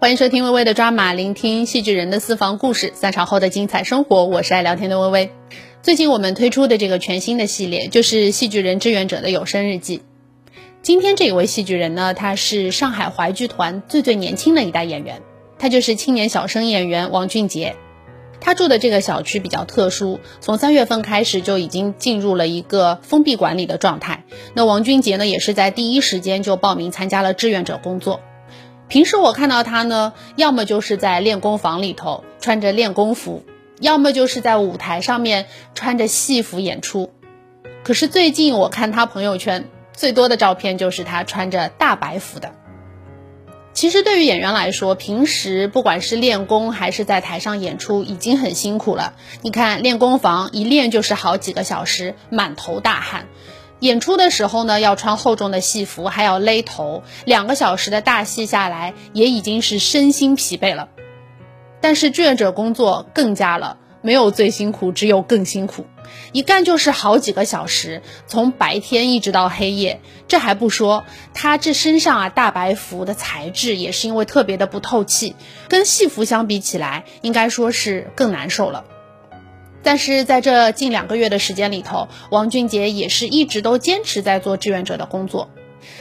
欢迎收听微微的抓马，聆听戏剧人的私房故事，散场后的精彩生活。我是爱聊天的微微。最近我们推出的这个全新的系列，就是戏剧人志愿者的有声日记。今天这一位戏剧人呢，他是上海淮剧团最最年轻的一代演员，他就是青年小生演员王俊杰。他住的这个小区比较特殊，从三月份开始就已经进入了一个封闭管理的状态。那王俊杰呢，也是在第一时间就报名参加了志愿者工作。平时我看到他呢，要么就是在练功房里头穿着练功服，要么就是在舞台上面穿着戏服演出。可是最近我看他朋友圈最多的照片就是他穿着大白服的。其实对于演员来说，平时不管是练功还是在台上演出，已经很辛苦了。你看练功房一练就是好几个小时，满头大汗。演出的时候呢，要穿厚重的戏服，还要勒头，两个小时的大戏下来，也已经是身心疲惫了。但是志愿者工作更加了，没有最辛苦，只有更辛苦，一干就是好几个小时，从白天一直到黑夜。这还不说，他这身上啊大白服的材质也是因为特别的不透气，跟戏服相比起来，应该说是更难受了。但是在这近两个月的时间里头，王俊杰也是一直都坚持在做志愿者的工作。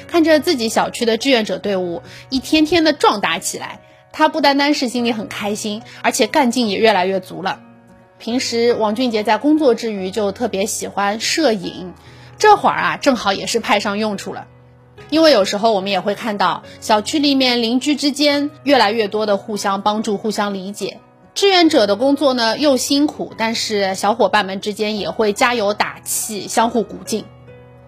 看着自己小区的志愿者队伍一天天的壮大起来，他不单单是心里很开心，而且干劲也越来越足了。平时王俊杰在工作之余就特别喜欢摄影，这会儿啊正好也是派上用处了。因为有时候我们也会看到小区里面邻居之间越来越多的互相帮助、互相理解。志愿者的工作呢又辛苦，但是小伙伴们之间也会加油打气，相互鼓劲。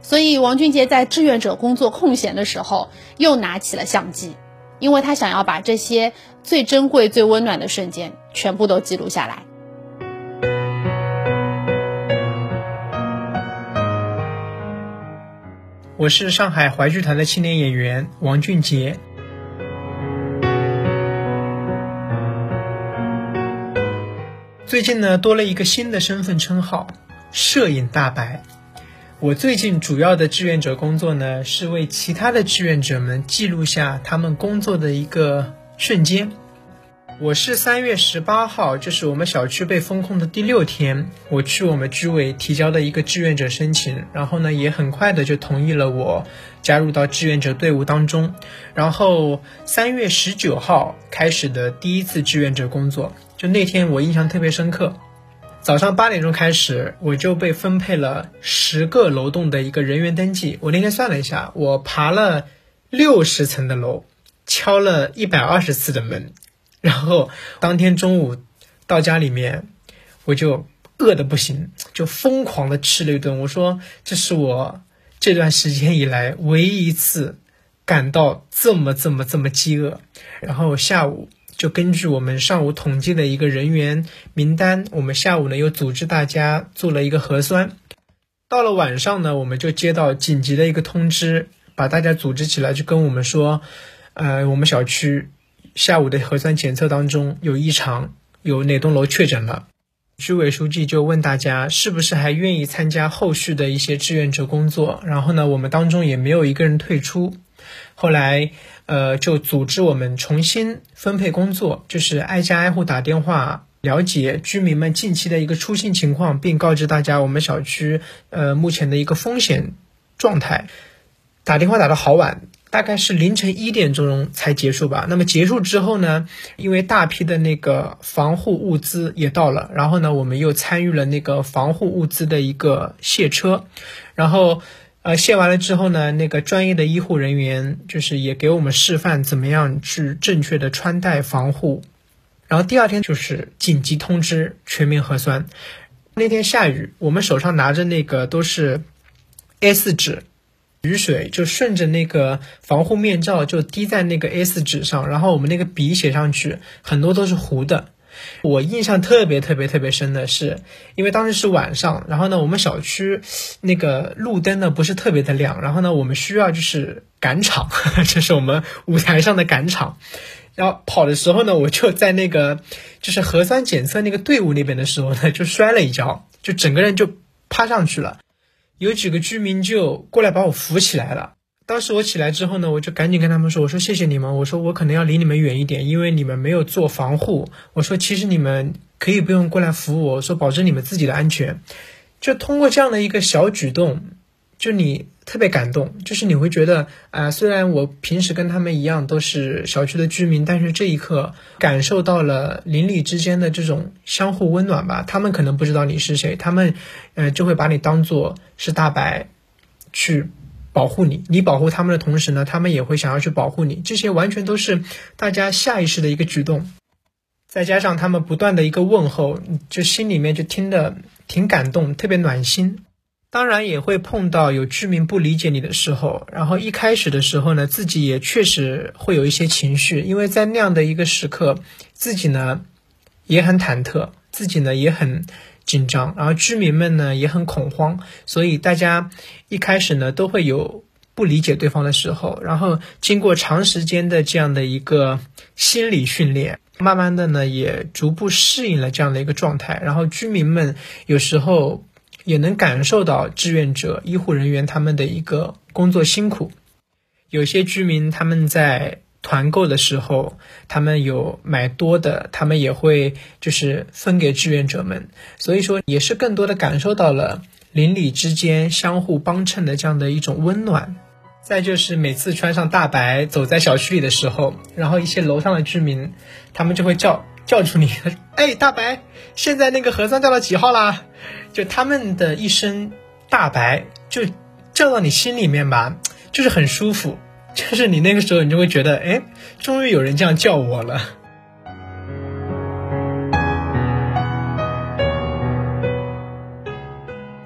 所以王俊杰在志愿者工作空闲的时候，又拿起了相机，因为他想要把这些最珍贵、最温暖的瞬间全部都记录下来。我是上海淮剧团的青年演员王俊杰。最近呢，多了一个新的身份称号——摄影大白。我最近主要的志愿者工作呢，是为其他的志愿者们记录下他们工作的一个瞬间。我是三月十八号，就是我们小区被封控的第六天，我去我们居委提交的一个志愿者申请，然后呢，也很快的就同意了我加入到志愿者队伍当中。然后三月十九号开始的第一次志愿者工作。就那天我印象特别深刻，早上八点钟开始，我就被分配了十个楼栋的一个人员登记。我那天算了一下，我爬了六十层的楼，敲了一百二十次的门，然后当天中午到家里面，我就饿得不行，就疯狂的吃了一顿。我说这是我这段时间以来唯一一次感到这么这么这么饥饿。然后下午。就根据我们上午统计的一个人员名单，我们下午呢又组织大家做了一个核酸。到了晚上呢，我们就接到紧急的一个通知，把大家组织起来，就跟我们说，呃，我们小区下午的核酸检测当中有异常，有哪栋楼确诊了。居委书记就问大家是不是还愿意参加后续的一些志愿者工作，然后呢，我们当中也没有一个人退出。后来。呃，就组织我们重新分配工作，就是挨家挨户打电话，了解居民们近期的一个出行情况，并告知大家我们小区呃目前的一个风险状态。打电话打的好晚，大概是凌晨一点钟才结束吧。那么结束之后呢，因为大批的那个防护物资也到了，然后呢，我们又参与了那个防护物资的一个卸车，然后。呃，卸完了之后呢，那个专业的医护人员就是也给我们示范怎么样去正确的穿戴防护。然后第二天就是紧急通知全民核酸。那天下雨，我们手上拿着那个都是 A4 纸，雨水就顺着那个防护面罩就滴在那个 A4 纸上，然后我们那个笔写上去，很多都是糊的。我印象特别特别特别深的是，因为当时是晚上，然后呢，我们小区那个路灯呢不是特别的亮，然后呢，我们需要就是赶场，这是我们舞台上的赶场。然后跑的时候呢，我就在那个就是核酸检测那个队伍那边的时候呢，就摔了一跤，就整个人就趴上去了，有几个居民就过来把我扶起来了。当时我起来之后呢，我就赶紧跟他们说：“我说谢谢你们，我说我可能要离你们远一点，因为你们没有做防护。我说其实你们可以不用过来扶我，我说保证你们自己的安全。就通过这样的一个小举动，就你特别感动，就是你会觉得啊，虽然我平时跟他们一样都是小区的居民，但是这一刻感受到了邻里之间的这种相互温暖吧。他们可能不知道你是谁，他们呃就会把你当做是大白去。”保护你，你保护他们的同时呢，他们也会想要去保护你，这些完全都是大家下意识的一个举动，再加上他们不断的一个问候，就心里面就听得挺感动，特别暖心。当然也会碰到有居民不理解你的时候，然后一开始的时候呢，自己也确实会有一些情绪，因为在那样的一个时刻，自己呢也很忐忑，自己呢也很。紧张，然后居民们呢也很恐慌，所以大家一开始呢都会有不理解对方的时候，然后经过长时间的这样的一个心理训练，慢慢的呢也逐步适应了这样的一个状态，然后居民们有时候也能感受到志愿者、医护人员他们的一个工作辛苦，有些居民他们在。团购的时候，他们有买多的，他们也会就是分给志愿者们，所以说也是更多的感受到了邻里之间相互帮衬的这样的一种温暖。再就是每次穿上大白走在小区里的时候，然后一些楼上的居民，他们就会叫叫出你，哎，大白，现在那个核酸叫到几号啦？就他们的一声大白，就叫到你心里面吧，就是很舒服。就是你那个时候，你就会觉得，哎，终于有人这样叫我了。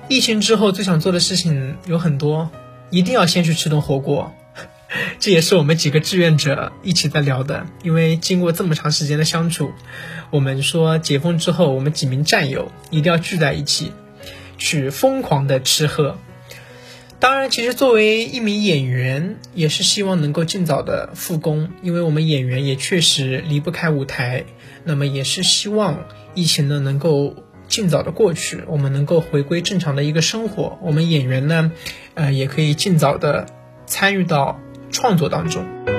疫情之后最想做的事情有很多，一定要先去吃顿火锅。这也是我们几个志愿者一起在聊的，因为经过这么长时间的相处，我们说解封之后，我们几名战友一定要聚在一起，去疯狂的吃喝。当然，其实作为一名演员，也是希望能够尽早的复工，因为我们演员也确实离不开舞台。那么，也是希望疫情呢能够尽早的过去，我们能够回归正常的一个生活。我们演员呢，呃，也可以尽早的参与到创作当中。